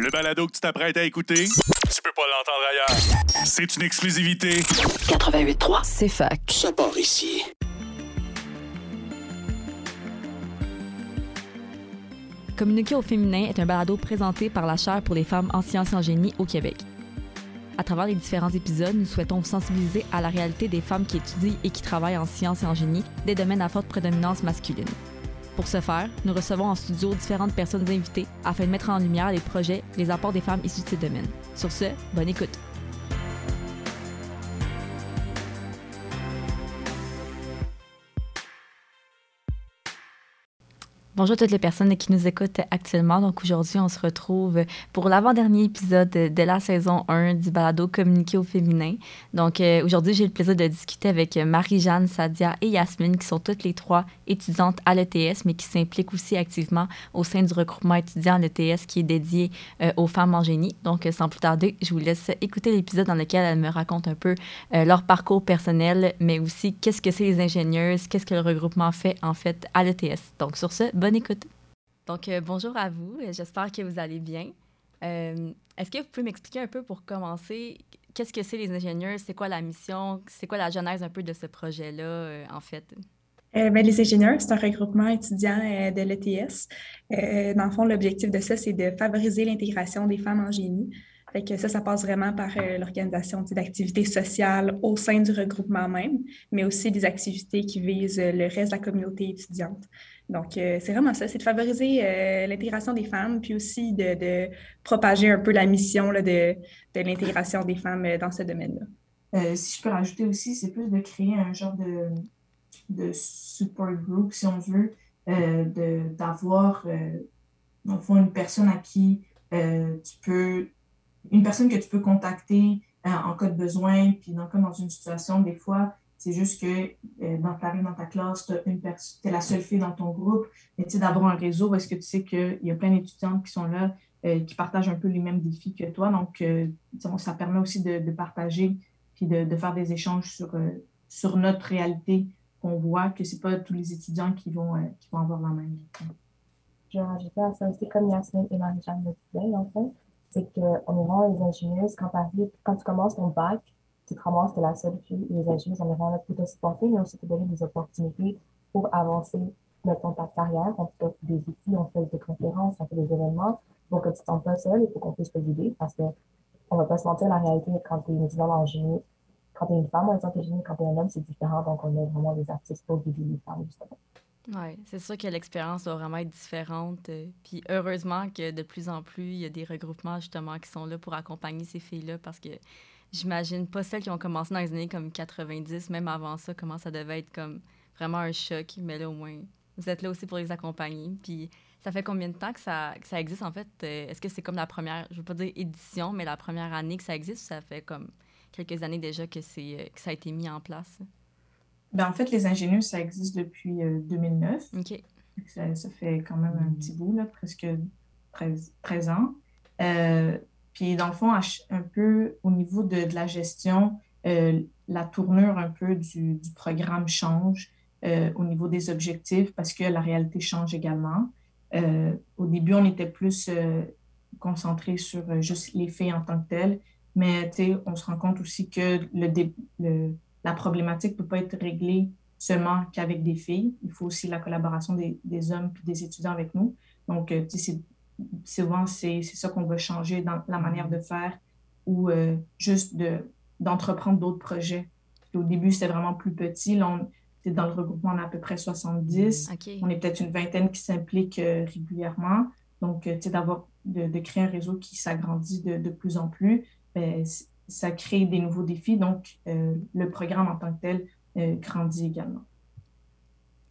Le balado que tu t'apprêtes à écouter, tu peux pas l'entendre ailleurs. C'est une exclusivité. 88.3, C'est fac. ça part ici. Communiquer au féminin est un balado présenté par la Chaire pour les femmes en sciences et en génie au Québec. À travers les différents épisodes, nous souhaitons vous sensibiliser à la réalité des femmes qui étudient et qui travaillent en sciences et en génie, des domaines à forte prédominance masculine. Pour ce faire, nous recevons en studio différentes personnes invitées afin de mettre en lumière les projets, les apports des femmes issues de ces domaines. Sur ce, bonne écoute. Bonjour à toutes les personnes qui nous écoutent actuellement. Donc aujourd'hui, on se retrouve pour l'avant-dernier épisode de la saison 1 du balado Communiquer au féminin. Donc euh, aujourd'hui, j'ai le plaisir de discuter avec Marie-Jeanne, Sadia et Yasmine, qui sont toutes les trois étudiantes à l'ETS, mais qui s'impliquent aussi activement au sein du regroupement étudiant à l'ETS qui est dédié euh, aux femmes en génie. Donc euh, sans plus tarder, je vous laisse écouter l'épisode dans lequel elles me racontent un peu leur parcours personnel, mais aussi qu'est-ce que c'est les ingénieuses, qu'est-ce que le regroupement fait en fait à l'ETS. Donc sur ce, bonne écoute. Donc euh, bonjour à vous, j'espère que vous allez bien. Euh, Est-ce que vous pouvez m'expliquer un peu pour commencer, qu'est-ce que c'est les ingénieurs, c'est quoi la mission, c'est quoi la genèse un peu de ce projet-là euh, en fait? Ben, les ingénieurs, c'est un regroupement étudiant de l'ETS. Dans le fond, l'objectif de ça, c'est de favoriser l'intégration des femmes en génie. Ça, ça passe vraiment par l'organisation d'activités sociales au sein du regroupement même, mais aussi des activités qui visent le reste de la communauté étudiante. Donc, euh, c'est vraiment ça, c'est de favoriser euh, l'intégration des femmes, puis aussi de, propager un peu la mission là, de, de l'intégration des femmes euh, dans ce domaine-là. Si je peux rajouter aussi, c'est plus de créer un genre de, de support group, si on veut, d'avoir, une personne à qui tu peux, une personne que tu peux contacter en cas de besoin, puis dans, dans une situation, des fois, c'est juste que euh, dans ta dans ta classe, tu es la seule fille dans ton groupe, mais tu sais, d'avoir un réseau est-ce que tu sais qu'il y a plein d'étudiantes qui sont là, euh, qui partagent un peu les mêmes défis que toi. Donc, euh, ça permet aussi de, de partager puis de, de faire des échanges sur, euh, sur notre réalité qu'on voit, que c'est pas tous les étudiants qui vont, euh, qui vont avoir la même. Je vais rajouter à ça aussi, comme Yasmine et Marie-Jeanne le disaient, en fait, c'est qu'on est vraiment les ingénieuses. Quand, quand tu commences ton bac, ramasses, t'es la seule fille. Et les ingénieuses, on est vraiment là pour te supporter, mais aussi te donner des opportunités pour avancer dans ta carrière. On offre des outils, on fait des conférences, on fait des événements pour que tu ne sentes pas seule et pour qu'on puisse te guider. Parce que on va pas se mentir, la réalité, quand tu es une étudiante en génie, quand tu es une femme en étudiante en génie, quand tu es un homme, c'est différent. Donc, on a vraiment des artistes pour guider les femmes, justement. Oui, c'est sûr que l'expérience doit vraiment être différente. euh, Puis heureusement que de plus en plus, il y a des regroupements justement qui sont là pour accompagner ces filles-là parce que j'imagine pas celles qui ont commencé dans les années comme 90, même avant ça, comment ça devait être comme vraiment un choc. Mais là, au moins, vous êtes là aussi pour les accompagner. Puis ça fait combien de temps que ça, que ça existe en fait? Euh, Est-ce que c'est comme la première, je veux pas dire édition, mais la première année que ça existe ou ça fait comme quelques années déjà que, c'est, euh, que ça a été mis en place? Ben, en fait, les ingénieux, ça existe depuis euh, 2009. OK. Ça, ça fait quand même un petit bout, là, presque 13, 13 ans. Euh, puis dans le fond, un peu au niveau de, la gestion, euh, la tournure un peu du, programme change euh, au niveau des objectifs parce que la réalité change également. Euh, au début, on était plus concentré sur juste les filles en tant que telles, mais on se rend compte aussi que la problématique ne peut pas être réglée seulement qu'avec des filles. Il faut aussi la collaboration des, des hommes puis des étudiants avec nous. Donc, c'est- souvent, c'est c'est ça qu'on va changer dans la manière de faire ou euh, juste de, d'entreprendre d'autres projets. Puis au début, c'était vraiment plus petit. Là, on, dans le regroupement, on a à peu près 70. OK. On est peut-être une vingtaine qui s'impliquent euh, régulièrement. Donc, euh, tu sais, d'avoir, de, de créer un réseau qui s'agrandit de, de plus en plus, ben, ça crée des nouveaux défis. Donc, euh, le programme en tant que tel grandit également.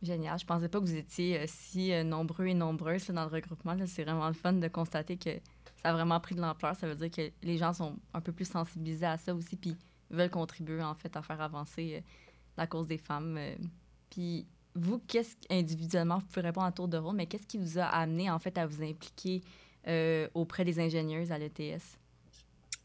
Génial. Je pensais pas que vous étiez euh, si euh, nombreux et nombreuses dans le regroupement. C'est vraiment le fun de constater que ça a vraiment pris de l'ampleur. Ça veut dire que les gens sont un peu plus sensibilisés à ça aussi, puis veulent contribuer en fait à faire avancer euh, la cause des femmes. Puis vous, qu'est-ce individuellement, vous pouvez répondre à tour de rôle, mais qu'est-ce qui vous a amené en fait à vous impliquer auprès des ingénieuses à l'ETS?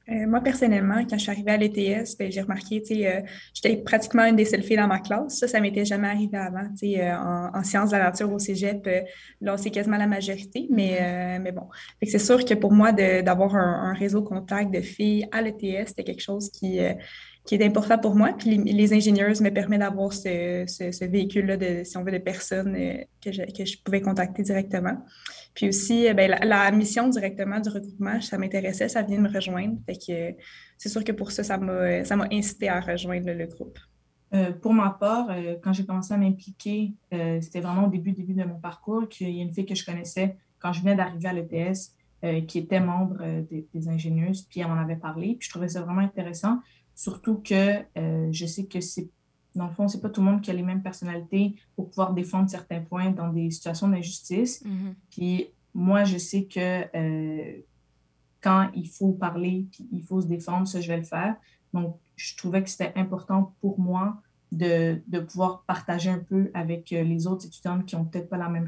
Euh, moi, personnellement, quand je suis arrivée à l'ETS, ben, j'ai remarqué, tu sais, euh, j'étais pratiquement une des seules filles dans ma classe. Ça, ça m'était jamais arrivé avant. Euh, en, sciences de la nature au cégep, là, c'est quasiment la majorité, mais, mm-hmm. mais bon. c'est sûr que pour moi, d'avoir un, un, réseau contact de filles à l'ETS, c'était quelque chose qui, qui est important pour moi. Puis les, les ingénieuses me permettent d'avoir ce, ce, véhicule-là, de, si on veut, de personnes euh, que, je, que je pouvais contacter directement. Puis aussi, euh, ben, la, mission directement du regroupement, ça m'intéressait, ça vient de me rejoindre. Fait que c'est sûr que pour ça, ça m'a, m'a incité à rejoindre le, groupe. Euh, pour ma part, quand j'ai commencé à m'impliquer, c'était vraiment au début, début de mon parcours qu'il y a une fille que je connaissais quand je venais d'arriver à l'ETS qui était membre des, ingénieuses, puis elle m'en avait parlé, puis je trouvais ça vraiment intéressant. Surtout que euh, je sais que c'est, dans le fond, c'est pas tout le monde qui a les mêmes personnalités pour pouvoir défendre certains points dans des situations d'injustice. Mm-hmm. Puis moi, je sais que euh, quand il faut parler, puis il faut se défendre, ça, je vais le faire. Donc, je trouvais que c'était important pour moi de, de, pouvoir partager un peu avec euh, les autres étudiantes qui ont peut-être pas la même,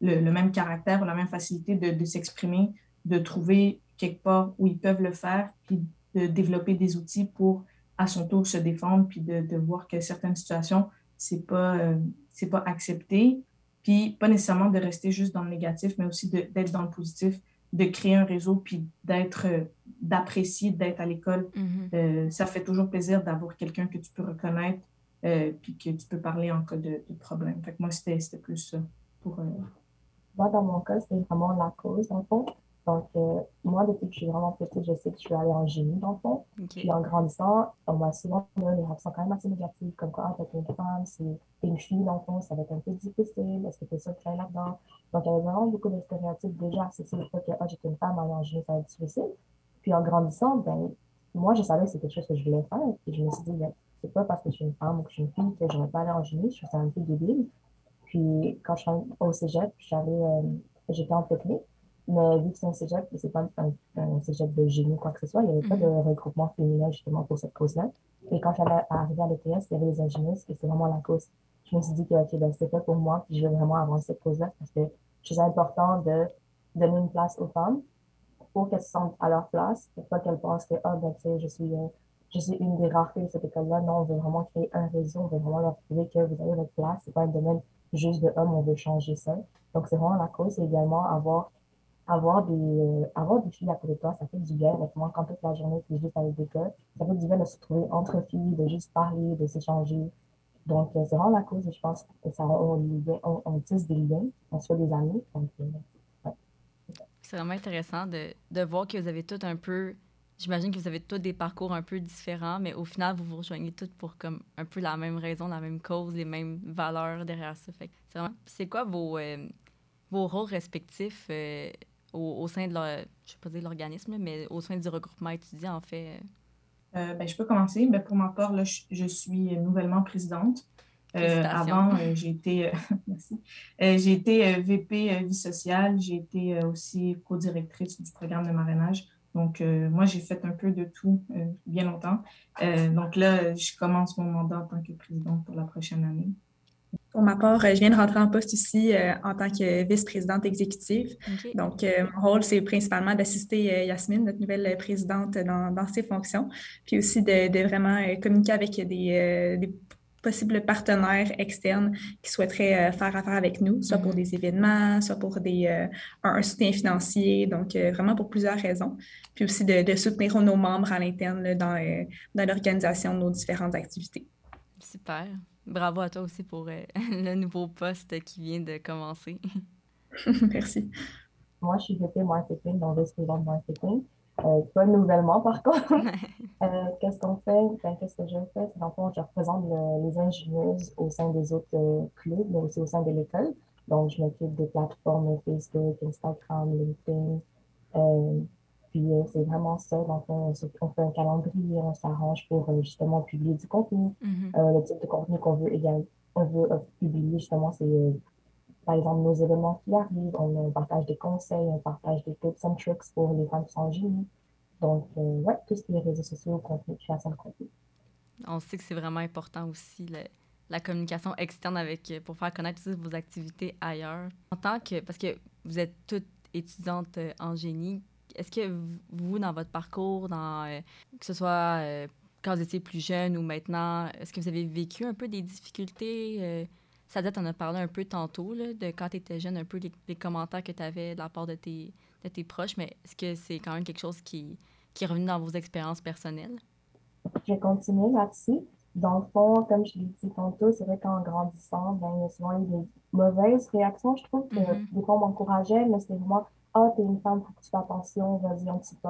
le, le, même caractère ou la même facilité de, de s'exprimer, de trouver quelque part où ils peuvent le faire, puis de développer des outils pour à son tour se défendre, puis de, de voir que certaines situations, c'est pas, euh, c'est pas accepté. Puis pas nécessairement de rester juste dans le négatif, mais aussi d'être dans le positif, de créer un réseau, puis d'être, euh, d'apprécier, d'être à l'école. Mm-hmm. Euh, ça fait toujours plaisir d'avoir quelqu'un que tu peux reconnaître, puis que tu peux parler en cas de, de problème. Fait que moi, c'était, c'était plus ça pour... Moi, dans mon cas, c'est vraiment la cause, en fond. Donc, euh, moi, depuis que je suis vraiment petite, je sais que je suis allée en génie, dans le fond. Et en grandissant, on m'a souvent donné des réactions quand même assez négatives, comme quoi, ah, t'es une femme, c'est une fille, dans le fond, ça va être un peu difficile, est-ce que t'es sûre que tu là-dedans? Donc, il y avait vraiment beaucoup de stéréotypes déjà associés au fait que, ah, j'étais une femme, aller en génie, ça va être difficile. Puis en grandissant, ben, moi, je savais que c'était quelque chose que je voulais faire. Et je me suis dit, ben, c'est pas parce que je suis une femme ou que je suis une fille que je vais pas aller en génie, je trouve ça un peu débile. Puis, quand je suis au cégep, j'avais, euh, j'étais en technique. Mais vu que c'est un cégep, c'est pas un, un, cégep de génie ou quoi que ce soit, il n'y avait pas de mm-hmm. regroupement féminin justement pour cette cause-là. Et quand j'allais arriver à l'ETS, il y avait les ingénieurs et c'est vraiment la cause. Je me suis dit que okay, ben, c'est fait pour moi, puis je veux vraiment avancer cette cause-là parce que c'est important de donner une place aux femmes pour qu'elles se sentent à leur place, pour pas qu'elles pensent que, oh, ben, tu sais, je suis, euh, je suis une des rares filles de cette école-là. Non, on veut vraiment créer un réseau, on veut vraiment leur prouver que vous avez votre place. C'est pas un domaine juste de hommes, on veut changer ça. Donc, c'est vraiment la cause, et également avoir avoir des, euh, avoir des filles à côté de toi, ça fait du bien. Avec moi, quand toute la journée, tu es juste avec des gars, ça fait du bien de se trouver entre filles, de juste parler, de s'échanger. Donc, euh, c'est vraiment la cause, je pense, que ça, on, on, on tisse des liens, on se fait des amis. Euh. C'est vraiment intéressant de, de voir que vous avez tout un peu J'imagine que vous avez tous des parcours un peu différents, mais au final, vous vous rejoignez toutes pour comme un peu la même raison, la même cause, les mêmes valeurs derrière ça. C'est quoi vos, vos rôles respectifs au, sein de, leur, je sais pas dire l'organisme, mais au sein du regroupement étudiant, en fait? Euh, ben, je peux commencer. Ben, pour ma part, là, je, suis nouvellement présidente. Euh, avant, euh, j'ai été, j'ai été VP vie sociale, j'ai été aussi co-directrice du programme de marrainage. Donc, moi, j'ai fait un peu de tout bien longtemps. donc là, je commence mon mandat en tant que présidente pour la prochaine année. Pour ma part, euh, je viens de rentrer en poste ici euh, en tant que vice-présidente exécutive. Donc, euh, mon rôle, c'est principalement d'assister Yasmine, notre nouvelle présidente, dans, dans, ses fonctions, puis aussi de, de vraiment communiquer avec des, des, possibles partenaires externes qui souhaiteraient faire affaire avec nous, soit pour mhm. des événements, soit pour des, un, soutien financier, donc vraiment pour plusieurs raisons. Puis aussi de, de soutenir nos membres à l'interne dans, dans l'organisation de nos différentes activités. Super. Bravo à toi aussi pour euh, le nouveau poste qui vient de commencer. Merci. Moi, je suis VP marketing, donc vice-présidente marketing. Euh, pas nouvellement, par contre. euh, qu'est-ce qu'on fait? Ben, qu'est-ce que je fais? C'est fond, je représente les ingénieurs au sein des autres euh, clubs, mais aussi au sein de l'école. Donc, je m'occupe des plateformes Facebook, Instagram, LinkedIn, puis euh, c'est vraiment ça. Donc, on, fait un calendrier, on s'arrange pour euh, justement publier du contenu. Mm-hmm. Euh, le type de contenu qu'on veut on veut publier, justement, c'est par exemple nos événements qui arrivent. On, partage des conseils, on partage des tips and tricks pour les femmes sans génie. Donc, ouais, tout ce qui est réseaux sociaux, contenu, création de contenu. On sait que c'est vraiment important aussi la communication externe avec pour faire connaître vos activités ailleurs. En tant que parce que vous êtes toutes étudiantes en génie, est-ce que vous, dans votre parcours, dans, euh, que ce soit euh, quand vous étiez plus jeune ou maintenant, est-ce que vous avez vécu un peu des difficultés? Euh, Sadette en a parlé un peu tantôt, là, de quand tu étais jeune, un peu les, commentaires que tu avais de la part de tes, de tes proches, mais est-ce que c'est quand même quelque chose qui, qui est revenu dans vos expériences personnelles? Je vais continuer là-dessus. Dans le fond, comme je l'ai dit tantôt, c'est vrai qu'en grandissant, ben, il y a souvent eu des mauvaises réactions, je trouve. que Mhm. Des fois, on m'encourageait, mais c'était vraiment Ah, t'es une femme, faut que tu fais attention, vas-y un petit peu.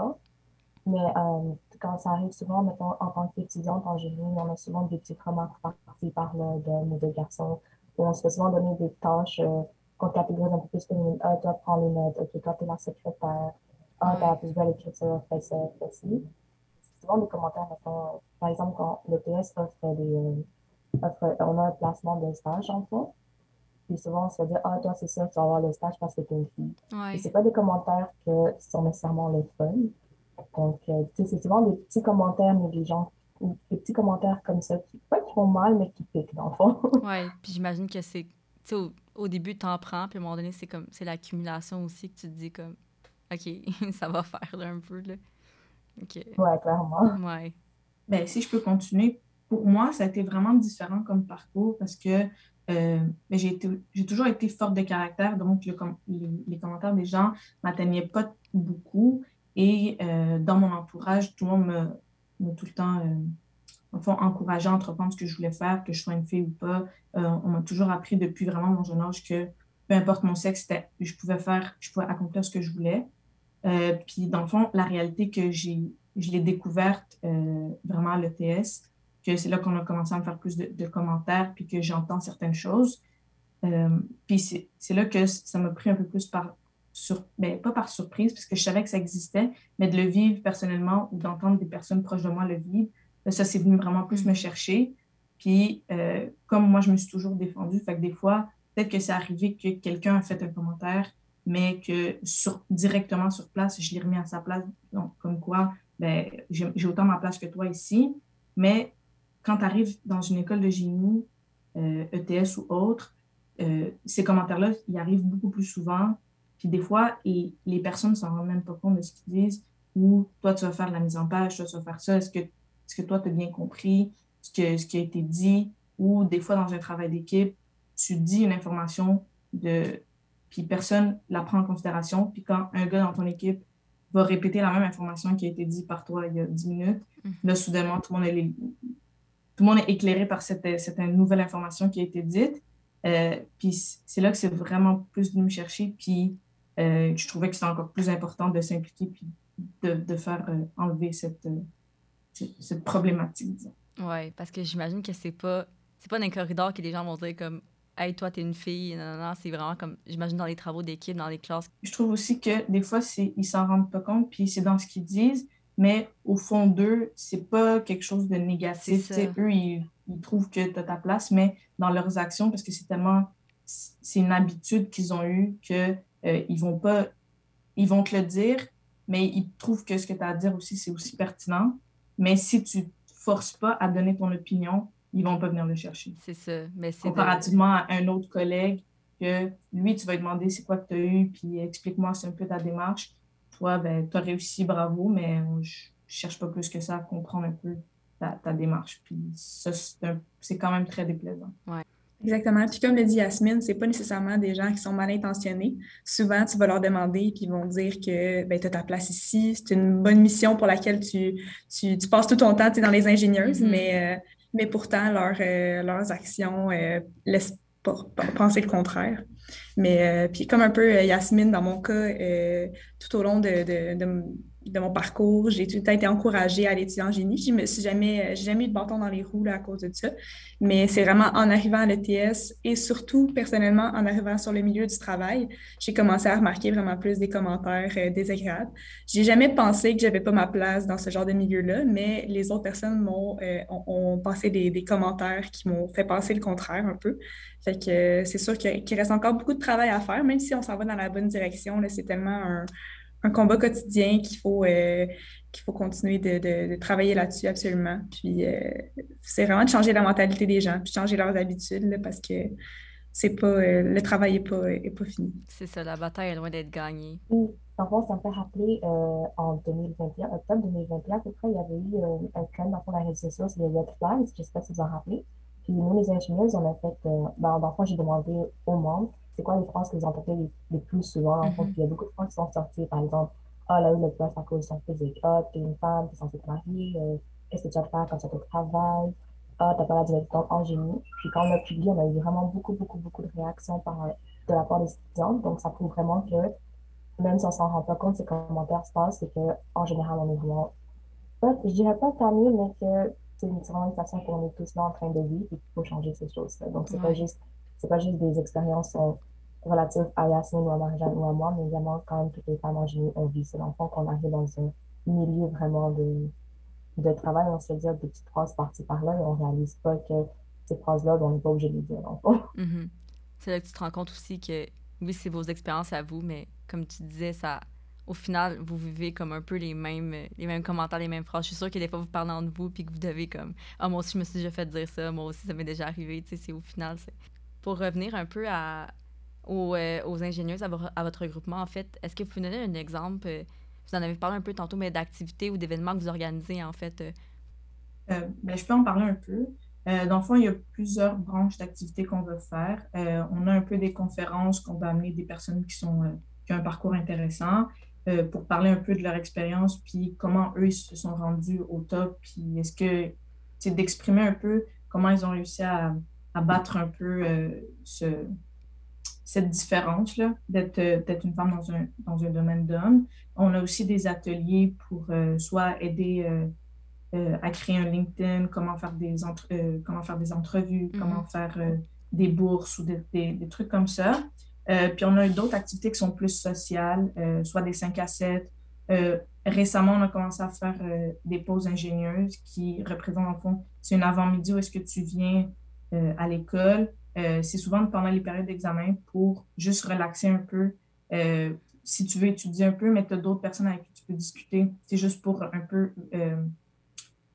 Mais euh, quand ça arrive souvent, mettons, en tant qu'étudiante en génie, on a souvent des petites remarques par-ci, par-là d'hommes ou de garçons. Et on se fait souvent donner des tâches euh, qu'on catégorise un peu plus comme Ah, toi, prends les notes, ok, toi, t'es la secrétaire. Ah, t'as la plus belle écriture, fais ça, fais ci. Souvent des commentaires, mettons, par exemple, quand l'ETS offre des, euh, offre, on a un placement de stage en fond. Puis souvent, on se fait dire, ah, toi, c'est sûr, tu vas avoir le stage parce que t'es une fille. Ouais. C'est pas des commentaires que sont nécessairement le fun. Donc, euh, tu sais, c'est souvent des petits commentaires négligents ou des petits commentaires comme ça qui, pas qui font mal, mais qui piquent, dans le fond. Ouais, puis j'imagine que c'est, tu sais, au, au début, t'en prends, puis à un moment donné, c'est comme, c'est l'accumulation aussi que tu te dis comme, OK, ça va faire là, un peu, là. OK. Ouais, clairement. Ouais. Ben, si je peux continuer, pour moi, ça a été vraiment différent comme parcours parce que euh, ben, j'ai toujours été forte de caractère, donc les, commentaires des gens m'atteignaient pas beaucoup. Et euh, dans mon entourage, tout le monde me, tout le temps euh, fond, à entreprendre ce que je voulais faire, que je sois une fille ou pas. Euh, on m'a toujours appris depuis vraiment mon jeune âge que peu importe mon sexe, je pouvais faire, je pouvais accomplir ce que je voulais. Puis dans le fond, la réalité que j'ai, je l'ai découverte vraiment à l'ETS, que c'est là qu'on a commencé à me faire plus de, de commentaires, puis que j'entends certaines choses. Euh, puis c'est, là que ça m'a pris un peu plus par, sur, ben, pas par surprise, parce que je savais que ça existait, mais de le vivre personnellement ou d'entendre des personnes proches de moi le vivre, là, ça c'est venu vraiment plus Mhm. me chercher. Puis euh, comme moi, je me suis toujours défendue, fait que des fois, peut-être que c'est arrivé que quelqu'un a fait un commentaire, mais que sur, directement sur place, je l'ai remis à sa place. Donc, comme quoi, ben, j'ai autant ma place que toi ici. Mais quand tu arrives dans une école de génie, euh, ETS ou autre, euh, ces commentaires-là, ils arrivent beaucoup plus souvent. Puis des fois, les, les personnes ne s'en rendent même pas compte de ce qu'ils disent. Ou toi, tu vas faire la mise en page, toi, tu vas faire ça. Est-ce que, est-ce que toi, tu as bien compris ce, que, ce qui a été dit? Ou des fois, dans un travail d'équipe, tu dis une information de puis personne la prend en considération. Puis quand un gars dans ton équipe va répéter la même information qui a été dit par toi il y a 10 minutes, Mhm. là, soudainement, tout le monde est, tout le monde est éclairé par cette, cette nouvelle information qui a été dite. Euh, puis c'est là que c'est vraiment plus venu me chercher. Puis euh, je trouvais que c'était encore plus important de s'impliquer puis de, de faire euh, enlever cette, euh, cette, cette problématique, disons. Ouais, parce que j'imagine que c'est pas, c'est pas dans les corridors que les gens vont dire comme, hey, toi, t'es une fille. Non, non, non, c'est vraiment comme, j'imagine dans les travaux d'équipe, dans les classes. je trouve aussi que des fois, ils s'en rendent pas compte, puis c'est dans ce qu'ils disent, mais au fond d'eux, c'est pas quelque chose de négatif. Eux, ils, ils trouvent que tu as ta place, mais dans leurs actions, parce que c'est tellement, c'est une habitude qu'ils ont eue que euh, ils vont pas, ils vont te le dire, mais ils trouvent que ce que tu as à dire aussi, c'est aussi pertinent. Mais si tu forces pas à donner ton opinion, ils vont pas venir le chercher C'est ça. Mais c'est de- comparativement à un autre collègue que lui, tu vas lui demander c'est quoi que tu as eu, puis explique-moi c'est un peu ta démarche. Toi, ben, tu as réussi, bravo, mais je je cherche pas plus que ça à comprendre un peu ta, ta démarche. Puis ça, c'est quand même très déplaisant. Exactement. Puis comme le dit Yasmine, c'est pas nécessairement des gens qui sont mal intentionnés. Souvent, tu vas leur demander, puis ils vont dire que ben, tu as ta place ici, c'est une bonne mission pour laquelle tu, tu, tu passes tout ton temps tu dans les ingénieuses, Mhm. mais, euh, mais pourtant, leur, euh, leurs actions euh, laissent penser le contraire. Mais euh, puis comme un peu euh, Yasmine, dans mon cas, euh, tout au long de, de, de, de mon parcours, j'ai tout le temps été encouragée à aller en génie. Je me suis jamais, euh, jamais eu de bâton dans les roues là, à cause de ça. Mais c'est vraiment en arrivant à l'ETS et surtout personnellement en arrivant sur le milieu du travail, j'ai commencé à remarquer vraiment plus des commentaires euh, désagréables. J'ai jamais pensé que j'avais pas ma place dans ce genre de milieu-là, mais les autres personnes m'ont euh, ont, ont passé des, des commentaires qui m'ont fait penser le contraire un peu. Fait que euh, c'est sûr qu'il reste encore beaucoup de travail à faire, même si on s'en va dans la bonne direction. C'est tellement un, un combat quotidien qu'il faut, euh, qu'il faut continuer de, de- de travailler là-dessus absolument. Puis euh, c'est vraiment de changer la mentalité des gens, puis changer leurs habitudes, là, parce que c'est pas, euh, le travail n'est pas, est pas fini. C'est ça, la bataille est loin d'être gagnée. Oui, en fait, ça me fait rappeler euh, en 2021, octobre 2021, à peu près, il y avait eu euh, un trend dans la réseau social, c'est les red flags, je ne sais pas si vous en rappelez. Puis nous, les ingénieurs, on a fait, euh, ben, dans le fond, j'ai demandé aux membres, c'est quoi les phrases que vous entendez les, les plus souvent. Puis il y a beaucoup de phrases qui sont sorties, par exemple, ah, là, eu le place à cause de son physique. Ah, t'es une femme, t'es censée te marier. euh, Qu'est-ce que tu vas faire quand tu vas au travail? Ah, t'as pas d'une étudiante en génie. Puis quand on a publié, on a eu vraiment beaucoup, beaucoup, beaucoup de réactions par, de la part des étudiantes. Donc, ça prouve vraiment que même si on s'en rend pas compte, ces commentaires se passent, c'est que en général, on est vraiment, pas, je dirais pas mieux, mais que c'est vraiment une façon qu'on est tous là en train de vivre et qu'il faut changer ces choses-là. Donc, c'est pas Ouais. juste, c'est pas juste des expériences relatives à Yasmine ou à Marie-Jeanne ou à moi, mais également quand même toutes les femmes en génie ont vu. C'est l'enfant qu'on arrive dans un milieu vraiment de, de travail, on se dire des petites phrases par-ci par-là, et on réalise pas que ces phrases-là, ben, on n'est pas obligé de les dire, fond. Mhm. C'est là que tu te rends compte aussi que, oui, c'est vos expériences à vous, mais comme tu disais, ça, au final, vous vivez comme un peu les mêmes, les mêmes commentaires, les mêmes phrases. Je suis sûre que des fois, vous parlez entre vous, puis que vous devez comme, ah, moi aussi, je me suis déjà fait dire ça, moi aussi, ça m'est déjà arrivé. Tu sais, c'est au final. Pour revenir un peu euh, aux ingénieuses, à, vo- à votre regroupement, en fait, est-ce que vous pouvez donner un exemple, euh, vous en avez parlé un peu tantôt, mais d'activités ou d'événements que vous organisez, en fait? euh, ben, je peux en parler un peu. Dans le fond, il y a plusieurs branches d'activités qu'on veut faire. On a un peu des conférences qu'on va amener des personnes qui sont, qui ont un parcours intéressant pour parler un peu de leur expérience, puis comment eux ils se sont rendus au top, puis est-ce que, c'est d'exprimer un peu comment ils ont réussi à, à battre un peu euh, ce, cette différence-là d'être euh, d'être une femme dans un, dans un domaine d'homme. On a aussi des ateliers pour euh, soit aider à créer un LinkedIn, comment faire des, entre- comment faire des entrevues, Mhm. comment faire des bourses ou des, des- des trucs comme ça. Euh, puis on a d'autres activités qui sont plus sociales, euh, soit des 5 à 7. Euh, récemment, on a commencé à faire des pauses ingénieuses qui représentent, en fond, c'est une avant-midi où est-ce que tu viens à l'école. Euh, c'est souvent pendant les périodes d'examen pour juste relaxer un peu. Euh, si tu veux étudier un peu, mais tu as d'autres personnes avec qui tu peux discuter. C'est juste pour un peu euh,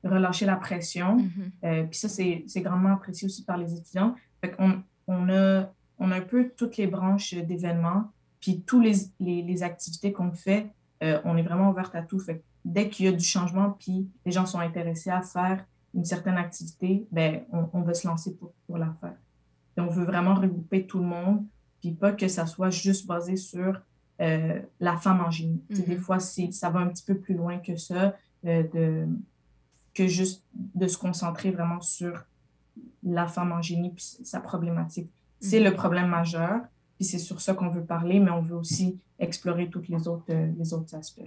relâcher la pression. mhm. Euh, puis ça, c'est grandement apprécié aussi par les étudiants. Fait qu'on on a, on a un peu toutes les branches d'événements, puis tous les, les, les activités qu'on fait, euh, on est vraiment ouverte à tout. Fait que dès qu'il y a du changement, puis les gens sont intéressés à faire une certaine activité, ben, on, on va se lancer pour, pour la faire. Et on veut vraiment regrouper tout le monde, puis pas que ça soit juste basé sur euh, la femme en génie. Des Mhm. fois, ça va un petit peu plus loin que ça, euh, de, que juste de se concentrer vraiment sur la femme en génie puis sa problématique. C'est Mhm. le problème majeur, puis c'est sur ça qu'on veut parler, mais on veut aussi explorer tous les autres, euh, les autres aspects.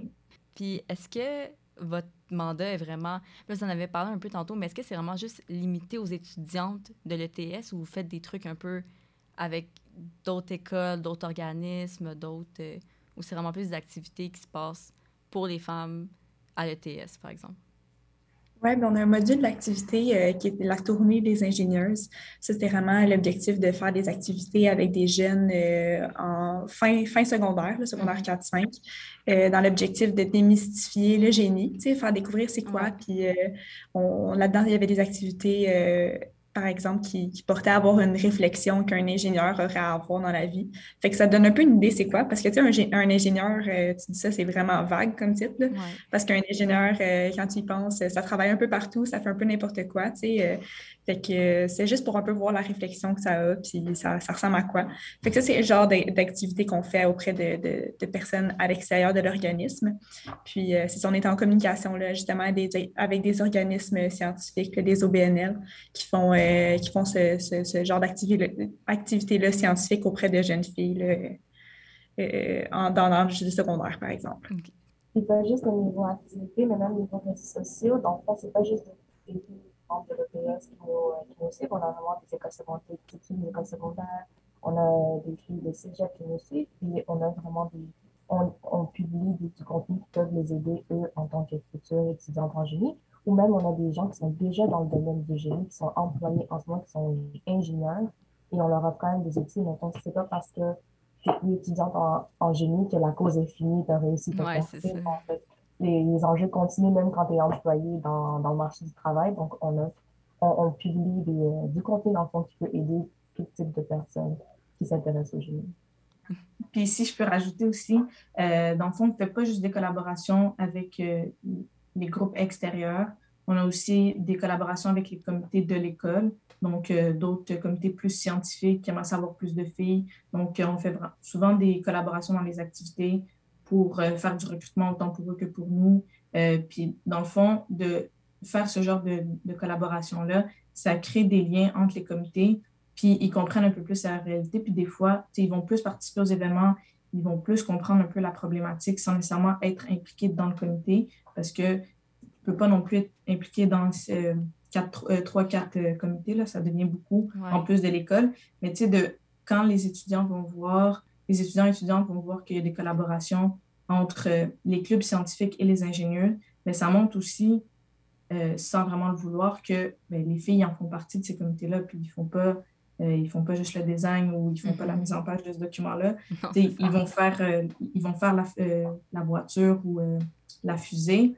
Puis, est-ce que votre mandat est vraiment. Vous en avez parlé un peu tantôt, mais est-ce que c'est vraiment juste limité aux étudiantes de l'ETS ou vous faites des trucs un peu avec d'autres écoles, d'autres organismes, d'autres. euh, ou c'est vraiment plus des activités qui se passent pour les femmes à l'ETS, par exemple? Oui, ben on a un module d'activité euh, qui est la tournée des ingénieurs. Ça, c'était vraiment l'objectif de faire des activités avec des jeunes euh, en fin, fin secondaire, le secondaire 4-5, euh, dans l'objectif de démystifier le génie, faire découvrir c'est quoi. Puis là-dedans, il y avait des activités, par exemple, qui, qui portaient à avoir une réflexion qu'un ingénieur aurait à avoir dans la vie. Fait que ça donne un peu une idée c'est quoi, parce que tu sais, un, gé- un ingénieur, euh, tu dis ça, c'est vraiment vague comme titre, là. Ouais. Parce qu'un ingénieur, euh, quand tu y penses, ça travaille un peu partout, ça fait un peu n'importe quoi, tu sais. euh, fait que c'est juste pour un peu voir la réflexion que ça a, puis ça, ça ressemble à quoi. Fait que ça, c'est le genre d'a- d'activité qu'on fait auprès de, de- de personnes à l'extérieur de l'organisme. Puis, c'est ça, on est en communication, là, justement, des- avec des organismes scientifiques, des OBNL, qui font, euh, qui font ce, ce- ce genre d'activité- scientifique auprès de jeunes filles, là, euh, en- dans l'âge du secondaire, par exemple. Puis pas juste au niveau activité, mais même au niveau réseaux sociaux. Donc, là, c'est pas juste des filles de l'EPS qui nous, euh, suivent. On a vraiment des écoles secondaires, des petites filles d'école secondaire. On a des filles de cégep qui nous suivent. Puis on a vraiment des. On, on publie du, du contenu qui peuvent les aider, eux, en tant que futurs étudiants en génie. Ou même, on a des gens qui sont déjà dans le domaine du génie, qui sont employés en ce moment, qui sont ingénieurs. Et on leur offre quand même des outils. Donc, c'est pas parce que tu es étudiante en, en génie que la cause est finie, tu as réussi ta Ouais, c'est percée. ça. En fait, les, les enjeux continuent même quand tu es employé dans, dans le marché du travail. Donc, on, a, on, on publie des, euh, du contenu dans le fond qui peut aider tout type de personnes qui s'intéressent au génie. Puis si je peux rajouter aussi, euh, dans le fond, on ne fait pas juste des collaborations avec euh, les groupes extérieurs, on a aussi des collaborations avec les comités de l'école, donc euh, d'autres comités plus scientifiques qui aimeraient savoir plus de filles. Donc, on fait souvent des collaborations dans les activités pour faire du recrutement autant pour eux que pour nous. puis, dans le fond, de faire ce genre de, de collaboration-là, ça crée des liens entre les comités puis ils comprennent un peu plus la réalité, puis des fois, ils vont plus participer aux événements, ils vont plus comprendre un peu la problématique sans nécessairement être impliqués dans le comité, parce que tu ne peux pas non plus être impliqué dans ces euh, trois, quatre euh, comités, là, ça devient beaucoup en plus de l'école. Mais tu sais, de, quand les étudiants vont voir, les étudiants et étudiantes vont voir qu'il y a des collaborations entre euh, les clubs scientifiques et les ingénieurs, mais ça montre aussi, sans vraiment le vouloir, que ben, les filles en font partie de ces comités-là, puis ils ne font pas euh, ils ne font pas juste le design ou ils ne font pas la mm-hmm. mise en page de ce document-là. Ils vont faire, euh, ils vont faire la, euh, la voiture ou la fusée.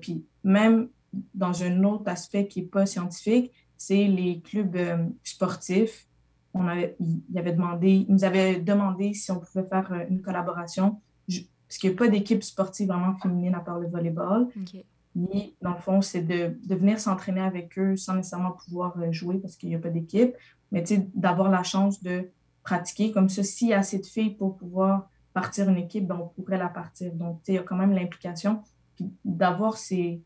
puis même dans un autre aspect qui n'est pas scientifique, c'est les clubs sportifs. On avait, ils, avait demandé, ils nous avaient demandé si on pouvait faire une collaboration, parce qu'il n'y a pas d'équipe sportive vraiment féminine à part le volleyball. Et dans le fond, c'est de, de, venir s'entraîner avec eux sans nécessairement pouvoir jouer parce qu'il n'y a pas d'équipe, mais d'avoir la chance de pratiquer comme ça. S'il y a assez de pour pouvoir partir une équipe, ben, on pourrait la partir. Donc, il y a quand même l'implication. D'avoir ces,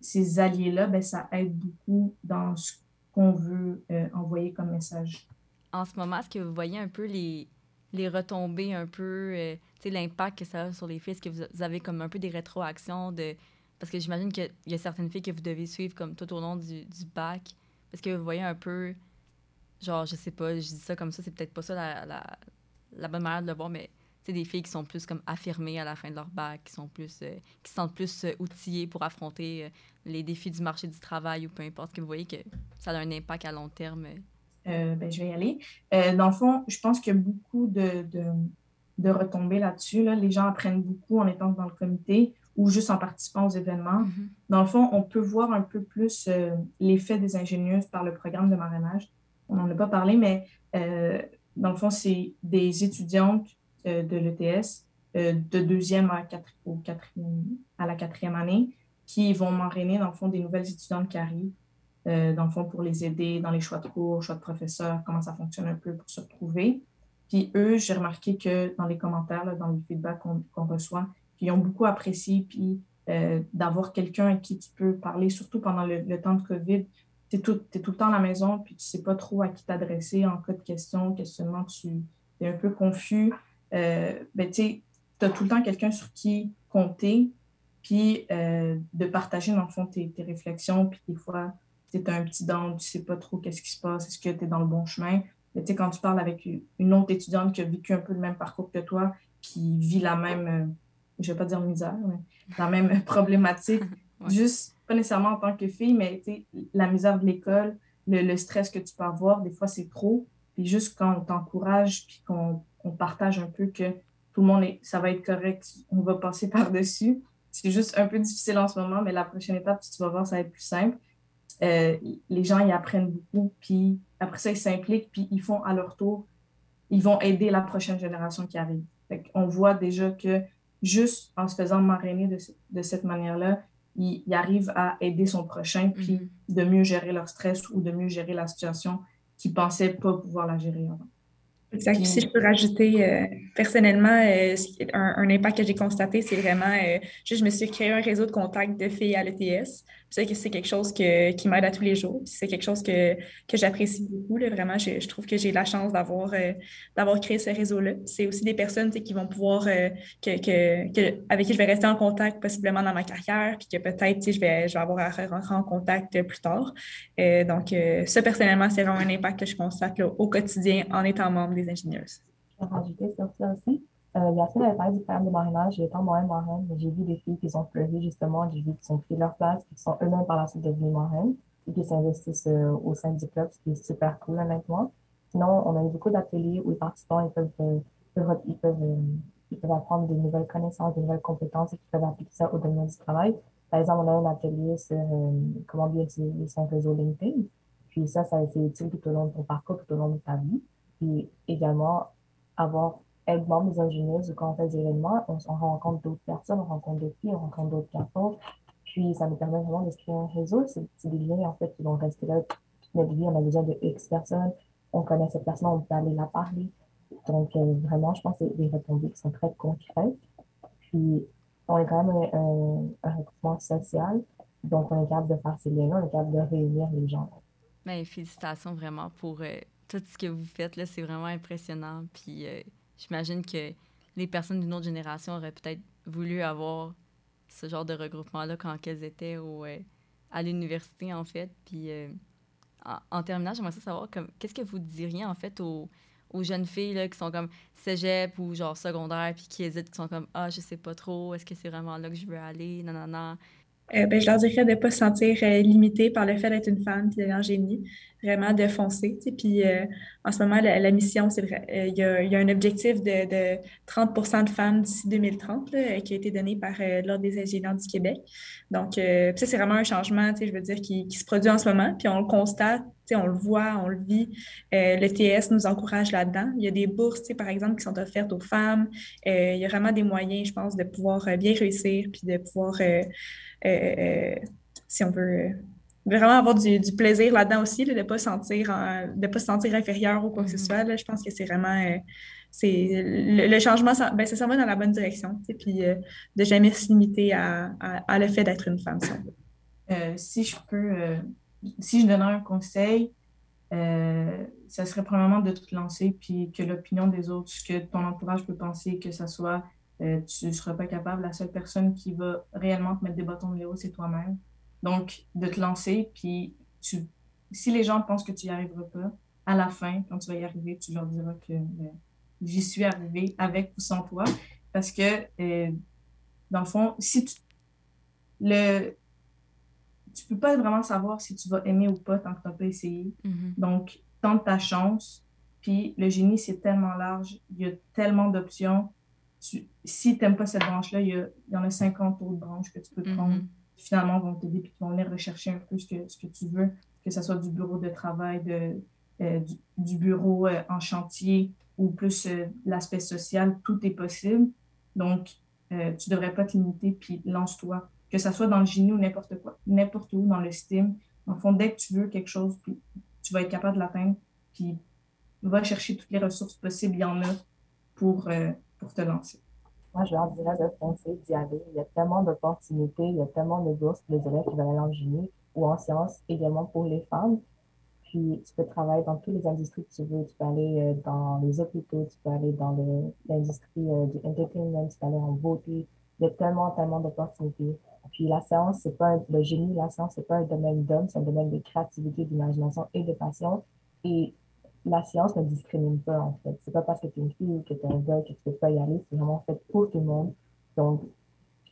ces alliés-là, ben, ça aide beaucoup dans ce qu'on veut euh, envoyer comme message. En ce moment, est-ce que vous voyez un peu les, les retombées, un peu, euh, l'impact que ça a sur les filles? Est-ce que vous avez comme un peu des rétroactions de... Parce que j'imagine qu'il y a certaines filles que vous devez suivre comme tout au long du bac. Est-ce que vous voyez un peu Genre, je sais pas, je dis ça comme ça, c'est peut-être pas ça la, la, la, bonne manière de le voir, mais c'est des filles qui sont plus comme affirmées à la fin de leur bac, qui sont plus, euh, qui se sentent plus euh, outillées pour affronter euh, les défis du marché du travail ou peu importe, que vous voyez que ça a un impact à long terme. ben, je vais y aller. dans le fond, je pense qu'il y a beaucoup de, de, de retombées là-dessus. Là. Les gens apprennent beaucoup en étant dans le comité ou juste en participant aux événements. Mm-hmm. Dans le fond, on peut voir un peu plus l'effet des ingénieuses par le programme de marrainage on n'en a pas parlé, mais euh, dans le fond, c'est des étudiantes euh, de l'ETS euh, de deuxième à, à la quatrième année qui vont m'enraîner, dans le fond, des nouvelles étudiantes qui arrivent, dans le fond, pour les aider dans les choix de cours, choix de professeurs, comment ça fonctionne un peu pour se retrouver. Puis eux, j'ai remarqué que dans les commentaires, dans les feedbacks qu'on reçoit, qu'ils ont beaucoup apprécié, puis d'avoir quelqu'un à qui tu peux parler, surtout pendant le temps de COVID, tu es, tout le temps à la maison, puis tu ne sais pas trop à qui t'adresser en cas de question, questionnement, tu es un peu confus. Euh, ben, tu as tout le temps quelqu'un sur qui compter, puis euh, de partager, dans le fond, tes, tes réflexions, puis des fois, tu as un petit down, tu ne sais pas trop qu'est-ce qui se passe, est-ce que tu es dans le bon chemin. Mais quand tu parles avec une autre étudiante qui a vécu un peu le même parcours que toi, qui vit la même, euh, je ne vais pas dire misère, mais la même problématique, juste pas nécessairement en tant que fille, mais la misère de l'école, le, stress que tu peux avoir, des fois, c'est trop. Puis juste quand on t'encourage, puis qu'on partage un peu que tout le monde, est, ça va être correct, on va passer par-dessus. C'est juste un peu difficile en ce moment, mais la prochaine étape, tu vas voir, ça va être plus simple. Euh, les gens y apprennent beaucoup, puis après ça, ils s'impliquent, puis ils font à leur tour, ils vont aider la prochaine génération qui arrive. on voit déjà que juste en se faisant marrainer de, de cette manière-là, ils, arrivent à aider son prochain, puis mm-hmm. de mieux gérer leur stress ou de mieux gérer la situation qu'ils ne pensaient pas pouvoir la gérer avant. Exact. Si je peux rajouter euh, personnellement, euh, un, impact que j'ai constaté, c'est vraiment, euh, juste, je me suis créé un réseau de contacts de filles à l'ETS. C'est que c'est quelque chose que, qui m'aide à tous les jours. C'est quelque chose que, que j'apprécie beaucoup. Là. Vraiment, je, je, trouve que j'ai la chance d'avoir d'avoir créé ce réseau-là. C'est aussi des personnes qui vont pouvoir, que, que, avec qui je vais rester en contact possiblement dans ma carrière, puis que peut-être je vais, je vais avoir à rentrer en contact plus tard. donc, ça, personnellement, c'est vraiment un impact que je constate au quotidien en étant membre des rajouter sur ça aussi. Euh, Yacine avait parlé du programme de marrainage. Étant moi-même marraine, j'ai vu des filles qui ont pleuré justement, j'ai vu qu'ils ont pris leur place, qui sont eux-mêmes par la suite devenues marraines et qui s'investissent euh, au sein du club, ce qui est super cool honnêtement. Sinon, on a eu beaucoup d'ateliers où les participants ils peuvent, euh, ils, peuvent, euh, ils peuvent apprendre des nouvelles connaissances, des nouvelles compétences et qui peuvent appliquer ça au domaine du travail. Par exemple, on a un atelier sur comment bien utiliser son réseau LinkedIn. Puis ça, ça a été utile tout au long de ton parcours, tout au long de ta vie. Puis également, avoir membre des ingénieuses quand on fait des événements, on, rencontre d'autres personnes, on rencontre d'autres filles, on rencontre d'autres garçons. Puis ça nous permet vraiment de créer un réseau. C'est des liens en fait qui vont rester là notre vie. On a besoin de X personnes, on connaît cette personne, on peut aller la parler. Donc euh, vraiment, je pense que c'est des retombées qui sont très concrètes. Puis on est quand même un, un, social. Donc on est capable de faire ces liens-là, on est capable de réunir les gens. Bien, félicitations vraiment pour euh, tout ce que vous faites. là C'est vraiment impressionnant. Puis euh, j'imagine que les personnes d'une autre génération auraient peut-être voulu avoir ce genre de regroupement-là quand elles étaient euh, à l'université, en fait. Puis en, terminant, j'aimerais savoir qu'est-ce que vous diriez, en fait, aux, jeunes filles là, qui sont comme cégep ou genre secondaire, puis qui hésitent, qui sont comme Ah, je sais pas trop, est-ce que c'est vraiment là que je veux aller? Non. Euh, ben, je leur dirais de ne pas se sentir euh, limité par le fait d'être une femme et d'aller en génie, vraiment de foncer. Puis euh, en ce moment, la, mission, c'est il y, a, y, a un objectif de, de 30% de femmes d'ici 2030 qui a été donné par l'Ordre des ingénieurs du Québec. Donc, ça, c'est vraiment un changement, je veux dire, qui, se produit en ce moment. Puis on le constate, on le voit, on le vit. le TS nous encourage là-dedans. Il y a des bourses, par exemple, qui sont offertes aux femmes. il y a vraiment des moyens, je pense, de pouvoir bien réussir puis de pouvoir euh, euh, si on veut vraiment avoir du, plaisir là-dedans aussi, de ne pas, sentir pas se sentir inférieur ou quoi que ce mm-hmm. soit. Là, je pense que c'est vraiment euh, c'est le, changement, ça, ben, ça s'en va dans la bonne direction. Puis de jamais se limiter à, à, le fait d'être une femme. Si, je peux, si je donnais un conseil, ça serait probablement de te lancer, puis que l'opinion des autres, ce que ton entourage peut penser, que ça soit euh, tu ne seras pas capable. La seule personne qui va réellement te mettre des bâtons de roues, c'est toi-même. Donc, de te lancer, puis tu, si les gens pensent que tu n'y arriveras pas, à la fin, quand tu vas y arriver, tu leur diras que ben, j'y suis arrivé avec ou sans toi. Parce que, euh, dans le fond, si tu le tu peux pas vraiment savoir si tu vas aimer ou pas tant que tu n'as pas essayé. Mm-hmm. Donc, tente ta chance. Puis le génie, c'est tellement large. Il y a tellement d'options si tu n'aimes pas cette branche-là, il y, en a 50 autres branches que tu peux prendre mm-hmm. qui finalement vont t'aider et qui vont venir rechercher un peu ce que, ce que tu veux, que ce soit du bureau de travail, de, euh, du, bureau euh, en chantier ou plus euh, l'aspect social, tout est possible. Donc, tu ne devrais pas te limiter, puis lance-toi. Que ce soit dans le génie ou n'importe quoi, n'importe où, dans le STEAM. En fond, dès que tu veux quelque chose, puis tu vas être capable de l'atteindre, puis va chercher toutes les ressources possibles, il y en a pour pour te lancer? Moi, je leur dirais de foncer, d'y aller. Il y a tellement d'opportunités, il y a tellement de bourses pour les élèves qui veulent aller en génie ou en sciences, également pour les femmes. Puis, tu peux travailler dans toutes les industries que tu veux. Tu peux aller euh, dans les hôpitaux, tu peux aller dans l'industrie euh, du entertainment, tu peux aller en beauté. Il y a tellement, tellement d'opportunités. Puis, la science, c'est pas le génie, la science, c'est pas un domaine d'homme, c'est un domaine de créativité, d'imagination et de passion. Et la science ne discrimine pas, en fait. C'est pas parce que tu es une fille ou que tu es un gars que tu peux pas y aller. C'est vraiment fait pour tout le monde. Donc,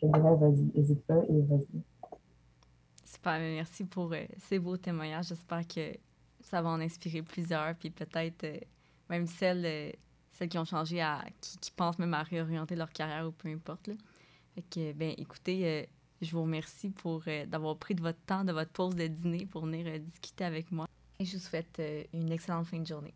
je dirais, vas-y, n'hésite pas et vas-y. Super, merci pour euh, ces beaux témoignages. J'espère que ça va en inspirer plusieurs, puis peut-être euh, même celles, euh, celles qui ont changé, qui, pensent même à réorienter leur carrière ou peu importe. Là. Fait que, ben, écoutez, je vous remercie pour d'avoir pris de votre temps, de votre pause de dîner pour venir discuter avec moi. Et je vous souhaite euh, une excellente fin de journée.